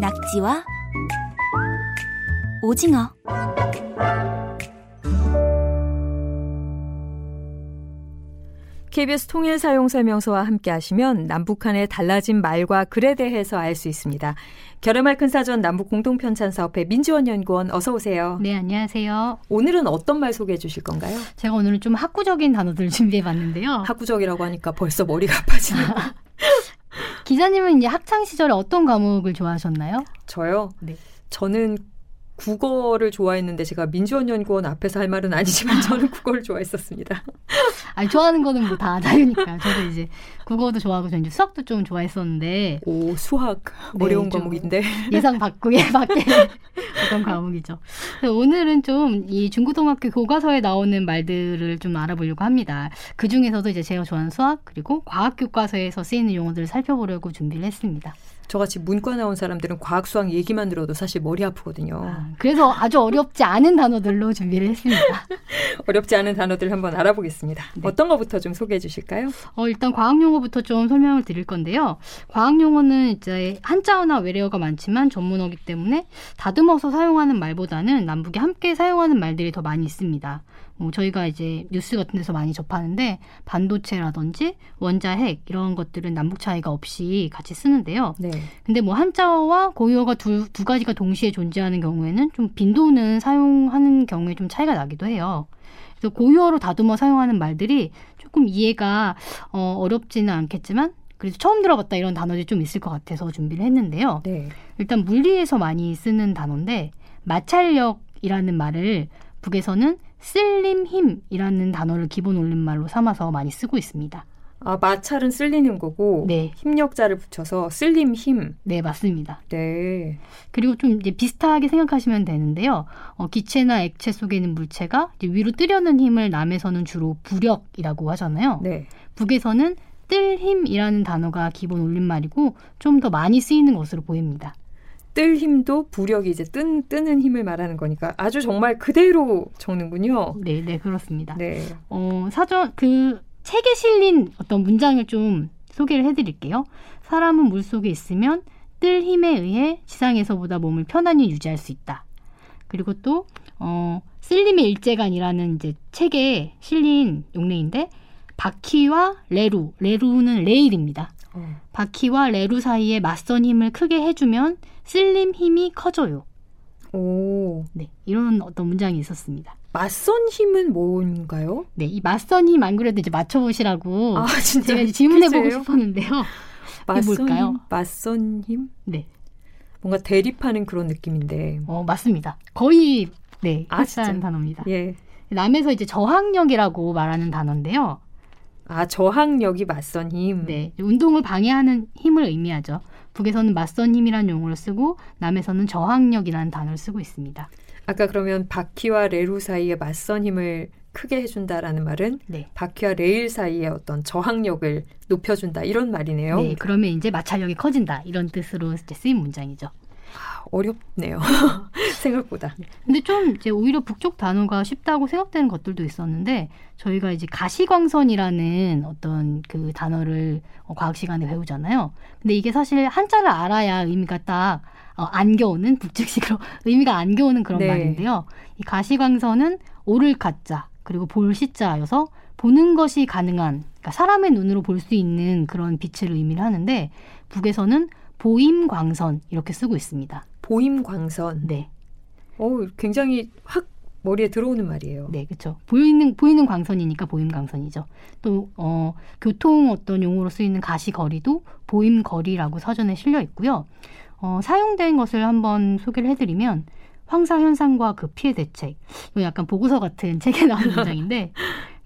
낙지와 오징어 KBS 통일 사용 설명서와 함께 하시면 남북한의 달라진 말과 글에 대해서 알 수 있습니다. 결의말 큰 사전 남북 공동 편찬 사업회 민지원 연구원 어서 오세요. 네, 안녕하세요. 오늘은 어떤 말 소개해 주실 건가요? 제가 오늘은 좀 학구적인 단어들을 준비해 봤는데요. 학구적이라고 하니까 벌써 머리가 아파지네요. 기자님은 이제 학창 시절에 어떤 과목을 좋아하셨나요? 저요? 네. 저는 국어를 좋아했는데 제가 민주원 연구원 앞에서 할 말은 아니지만 저는 국어를 좋아했었습니다. 아니 좋아하는 거는 뭐 다 자유니까. 저도 이제 국어도 좋아하고 저는 이제 수학도 좀 좋아했었는데. 오 수학 네, 어려운 과목인데 예상 밖에 밖에 어떤 과목이죠. 오늘은 좀 이 중고등학교 교과서에 나오는 말들을 좀 알아보려고 합니다. 그 중에서도 이제 제가 좋아하는 수학 그리고 과학 교과서에서 쓰이는 용어들을 살펴보려고 준비를 했습니다. 저같이 문과 나온 사람들은 과학 수학 얘기만 들어도 사실 머리 아프거든요. 아, 그래서 아주 어렵지 않은 단어들로 준비를 했습니다. 어렵지 않은 단어들 한번 알아보겠습니다. 네. 어떤 것부터 좀 소개해 주실까요? 어, 일단 과학 용어부터 좀 설명을 드릴 건데요. 과학 용어는 이제 한자어나 외래어가 많지만 전문어기 때문에 다듬어서 사용하는 말보다는 남북이 함께 사용하는 말들이 더 많이 있습니다. 뭐 저희가 이제 뉴스 같은 데서 많이 접하는데 반도체라든지 원자핵 이런 것들은 남북 차이가 없이 같이 쓰는데요. 네. 근데 뭐 한자어와 고유어가 두, 두 가지가 동시에 존재하는 경우에는 좀 빈도는 사용하는 경우에 좀 차이가 나기도 해요. 그래서 고유어로 다듬어 사용하는 말들이 조금 이해가 어, 어렵지는 않겠지만 그래서 처음 들어봤다 이런 단어들이 좀 있을 것 같아서 준비를 했는데요. 네. 일단 물리에서 많이 쓰는 단어인데 마찰력이라는 말을 북에서는 쓸림 힘이라는 단어를 기본 올림말로 삼아서 많이 쓰고 있습니다. 아, 마찰은 쓸리는 거고 네. 힘력자를 붙여서 쓸림 힘. 네, 맞습니다. 네. 그리고 좀 이제 비슷하게 생각하시면 되는데요. 어, 기체나 액체 속에 있는 물체가 위로 뜨려는 힘을 남에서는 주로 부력이라고 하잖아요. 네. 북에서는 뜰 힘이라는 단어가 기본 올림말이고 좀 더 많이 쓰이는 것으로 보입니다. 뜰 힘도 부력이 이제 뜬, 뜨는 힘을 말하는 거니까 아주 정말 그대로 적는군요. 네, 네, 그렇습니다. 네. 어, 사전, 그 책에 실린 어떤 문장을 좀 소개를 해드릴게요. 사람은 물 속에 있으면 뜰 힘에 의해 지상에서보다 몸을 편안히 유지할 수 있다. 그리고 또, 어, 쓸림의 일제간이라는 이제 책에 실린 용례인데, 바퀴와 레루, 레루는 레일입니다. 어. 바퀴와 레루 사이에 맞선 힘을 크게 해주면 쓸림 힘이 커져요. 오. 네, 이런 어떤 문장이 있었습니다. 맞선 힘은 뭔가요? 네, 이 맞선 힘 안 그래도 이제 맞춰보시라고 아, 진짜 제가 질문해보고 싶었는데요. 맞선 뭘까요? 힘? 맞선 힘? 네. 뭔가 대립하는 그런 느낌인데. 어, 맞습니다. 거의 네, 아, 비슷한 단어입니다. 예. 남에서 이제 저항력이라고 말하는 단어인데요. 아, 저항력이 맞선 힘. 네. 운동을 방해하는 힘을 의미하죠. 북에서는 맞선 힘이라는 용어를 쓰고 남에서는 저항력이라는 단어를 쓰고 있습니다. 아까 그러면 바퀴와 레루 사이에 맞선 힘을 크게 해준다라는 말은 네. 바퀴와 레일 사이에 어떤 저항력을 높여준다 이런 말이네요. 네, 그러면 이제 마찰력이 커진다 이런 뜻으로 쓰인 문장이죠. 어렵네요. 생각보다. 네. 근데 좀 이제 오히려 북쪽 단어가 쉽다고 생각되는 것들도 있었는데 저희가 이제 가시광선이라는 어떤 그 단어를 어, 과학 시간에 배우잖아요. 근데 이게 사실 한자를 알아야 의미가 딱 어, 안겨오는 북측식으로 의미가 안겨오는 그런 네. 말인데요. 이 가시광선은 오를 가자 그리고 볼 시자여서 보는 것이 가능한 그러니까 사람의 눈으로 볼 수 있는 그런 빛을 의미를 하는데 북에서는 보임 광선 이렇게 쓰고 있습니다. 보임 광선. 네. 오, 굉장히 확 머리에 들어오는 말이에요. 네, 그렇죠. 보이는 보이는 광선이니까 보임 광선이죠. 또 어, 교통 어떤 용어로 쓰이는 가시 거리도 보임 거리라고 서전에 실려 있고요. 어, 사용된 것을 한번 소개를 해드리면 황사 현상과 그 피해 대책. 약간 보고서 같은 책에 나온 문장인데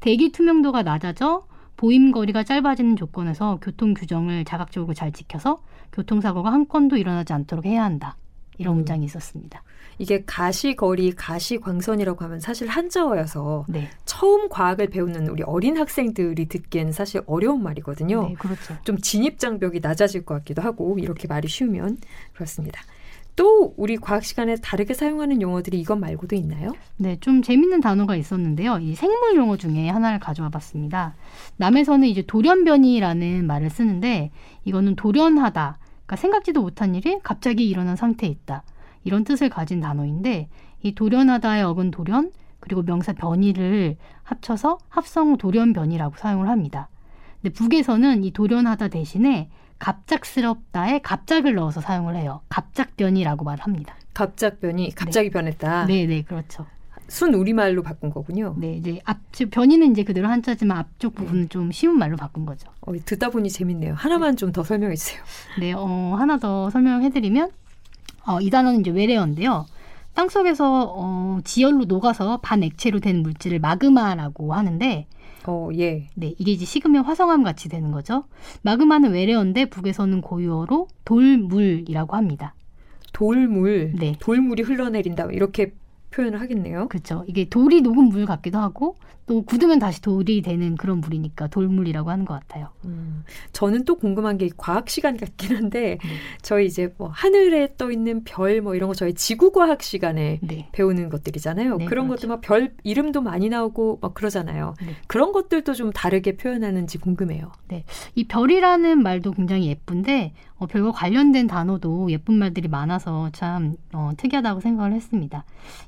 대기 투명도가 낮아져 보임 거리가 짧아지는 조건에서 교통 규정을 자각적으로 잘 지켜서 교통사고가 한 건도 일어나지 않도록 해야 한다. 이런 음. 문장이 있었습니다. 이게 가시거리, 가시광선이라고 하면 사실 한자어여서 네. 처음 과학을 배우는 우리 어린 학생들이 듣기에는 사실 어려운 말이거든요. 네, 그렇죠. 좀 진입 장벽이 낮아질 것 같기도 하고 이렇게 말이 쉬우면 그렇습니다. 또 우리 과학 시간에 다르게 사용하는 용어들이 이것 말고도 있나요? 네, 좀 재밌는 단어가 있었는데요. 이 생물 용어 중에 하나를 가져와 봤습니다. 남에서는 이제 돌연변이라는 말을 쓰는데 이거는 돌연하다. 그러니까 생각지도 못한 일이 갑자기 일어난 상태에 있다. 이런 뜻을 가진 단어인데 이 돌연하다의 어근 돌연 그리고 명사 변이를 합쳐서 합성 돌연 변이라고 사용을 합니다. 근데 북에서는 이 돌연하다 대신에 갑작스럽다에 갑작을 넣어서 사용을 해요. 갑작변이라고 말합니다. 갑작변이 갑자기 네. 변했다. 네, 네, 그렇죠. 순 우리말로 바꾼 거군요. 네, 이제 앞 변이는 이제 그대로 한자지만 앞쪽 부분은 좀 쉬운 말로 바꾼 거죠. 어, 듣다 보니 재밌네요. 하나만 좀더 설명해 주세요. 네, 어, 하나 더 설명해 드리면 어, 이 단어는 이제 외래어인데요. 땅 속에서 어, 지열로 녹아서 반액체로 된 물질을 마그마라고 하는데 어, 예. 네, 이게 이제 식으면 화성암 같이 되는 거죠. 마그마는 외래어인데 북에서는 고유어로 돌물이라고 합니다. 돌물, 네. 돌물이 흘러내린다 이렇게 표현을 하겠네요. 그렇죠. 이게 돌이 녹은 물 같기도 하고 또 굳으면 다시 돌이 되는 그런 물이니까 돌물이라고 하는 것 같아요. 음, 저는 또 궁금한 게 과학 시간 같긴 한데 네. 저희 이제 뭐 하늘에 떠 있는 별 뭐 이런 거 저희 지구 과학 시간에 네. 배우는 것들이잖아요. 네, 그런 그렇죠. 것들 막별 이름도 많이 나오고 막 그러잖아요. 네. 그런 것들도 좀 다르게 표현하는지 궁금해요. 네, 이 별이라는 말도 굉장히 예쁜데 어, 별과 관련된 단어도 예쁜 말들이 많아서 참 어, 특이하다고 생각을 했습니다.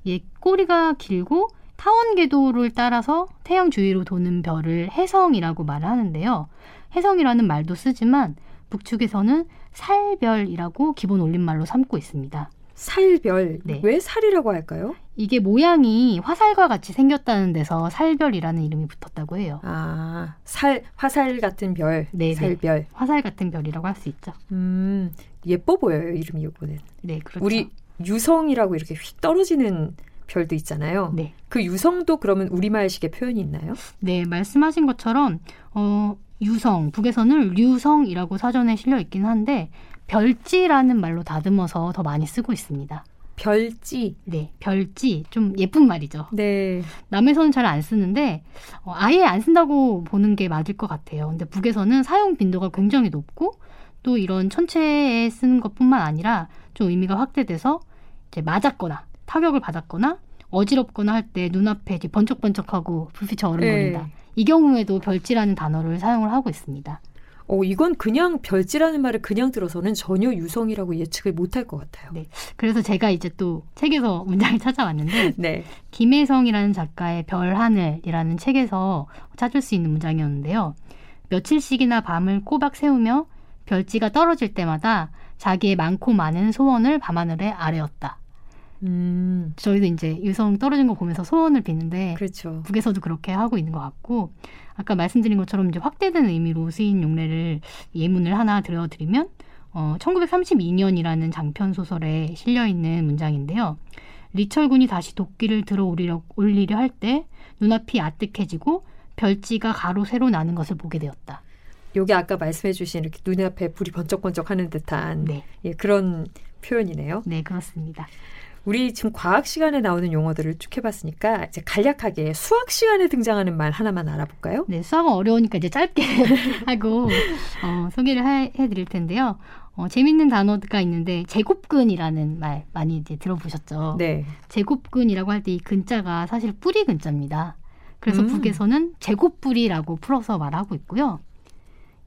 예, 꼬리가 길고 타원 궤도를 따라서 태양 주위로 도는 별을 해성이라고 말을 하는데요. 해성이라는 말도 쓰지만 북측에서는 살별이라고 기본 올림말로 삼고 있습니다. 살별. 네. 왜 살이라고 할까요? 이게 모양이 화살과 같이 생겼다는 데서 살별이라는 이름이 붙었다고 해요. 아, 살 화살 같은 별. 네, 네. 살별. 화살 같은 별이라고 할 수 있죠. 음, 예뻐 보여요 이름이 이거는. 네, 그렇죠. 우리 유성이라고 이렇게 휙 떨어지는 별도 있잖아요. 네. 그 유성도 그러면 우리말식의 표현이 있나요? 네, 말씀하신 것처럼 어, 유성 북에서는 류성이라고 사전에 실려 있긴 한데 별지라는 말로 다듬어서 더 많이 쓰고 있습니다. 별지. 네, 별지. 좀 예쁜 말이죠. 네. 남에서는 잘 안 쓰는데, 어, 아예 안 쓴다고 보는 게 맞을 것 같아요. 근데 북에서는 사용 빈도가 굉장히 높고, 또 이런 천체에 쓰는 것 뿐만 아니라 좀 의미가 확대돼서 이제 맞았거나, 타격을 받았거나, 어지럽거나 할 때 눈앞에 번쩍번쩍하고 불빛이 어른거린다. 네. 이 경우에도 별지라는 단어를 사용을 하고 있습니다. 어, 이건 그냥 별지라는 말을 그냥 들어서는 전혀 유성이라고 예측을 못할 것 같아요. 네. 그래서 제가 이제 또 책에서 문장을 찾아왔는데, 네. 김혜성이라는 작가의 별하늘이라는 책에서 찾을 수 있는 문장이었는데요. 며칠씩이나 밤을 꼬박 세우며 별지가 떨어질 때마다 자기의 많고 많은 소원을 밤하늘에 아뢰었다. 음. 저희도 이제 유성 떨어진 거 보면서 소원을 비는데 그렇죠. 북에서도 그렇게 하고 있는 것 같고 아까 말씀드린 것처럼 이제 확대된 의미로 쓰인 용례를 예문을 하나 들어드리면 어, 1932년이라는 장편 소설에 실려 있는 문장인데요. 리철 군이 다시 도끼를 들어 올리려, 올리려 할 때 눈앞이 아뜩해지고 별지가 가로 세로 나는 것을 보게 되었다. 요게 아까 말씀해주신 이렇게 눈앞에 불이 번쩍번쩍하는 듯한 네. 예, 그런 표현이네요. 네, 그렇습니다. 우리 지금 과학 시간에 나오는 용어들을 쭉 해봤으니까 이제 간략하게 수학 시간에 등장하는 말 하나만 알아볼까요? 네, 수학은 어려우니까 이제 짧게 하고 어, 소개를 해, 해드릴 텐데요. 어, 재밌는 단어가 있는데 제곱근이라는 말 많이 이제 들어보셨죠? 네. 제곱근이라고 할 때 이 근자가 사실 뿌리 근자입니다. 그래서 음. 북에서는 제곱뿌리라고 풀어서 말하고 있고요.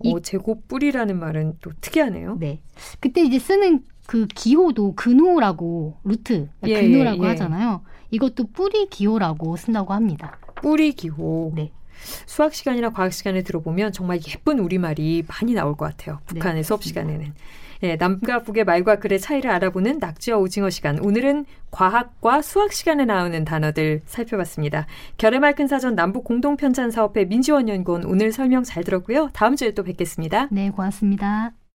이, 제곱뿌리라는 말은 또 특이하네요. 네. 그때 이제 쓰는 그 기호도 근호라고 루트 예, 근호라고 예, 예. 하잖아요. 이것도 뿌리 기호라고 쓴다고 합니다. 뿌리 기호. 네. 수학 시간이나 과학 시간에 들어보면 정말 예쁜 우리말이 많이 나올 것 같아요. 네, 북한의 네, 수업 시간에는. 예, 남과 북의 말과 글의 차이를 알아보는 낙지와 오징어 시간. 오늘은 과학과 수학 시간에 나오는 단어들 살펴봤습니다. 결의말 큰 사전 남북 공동 편찬 사업회 민지원 연구원 오늘 설명 잘 들었고요. 다음 주에 또 뵙겠습니다. 네, 고맙습니다.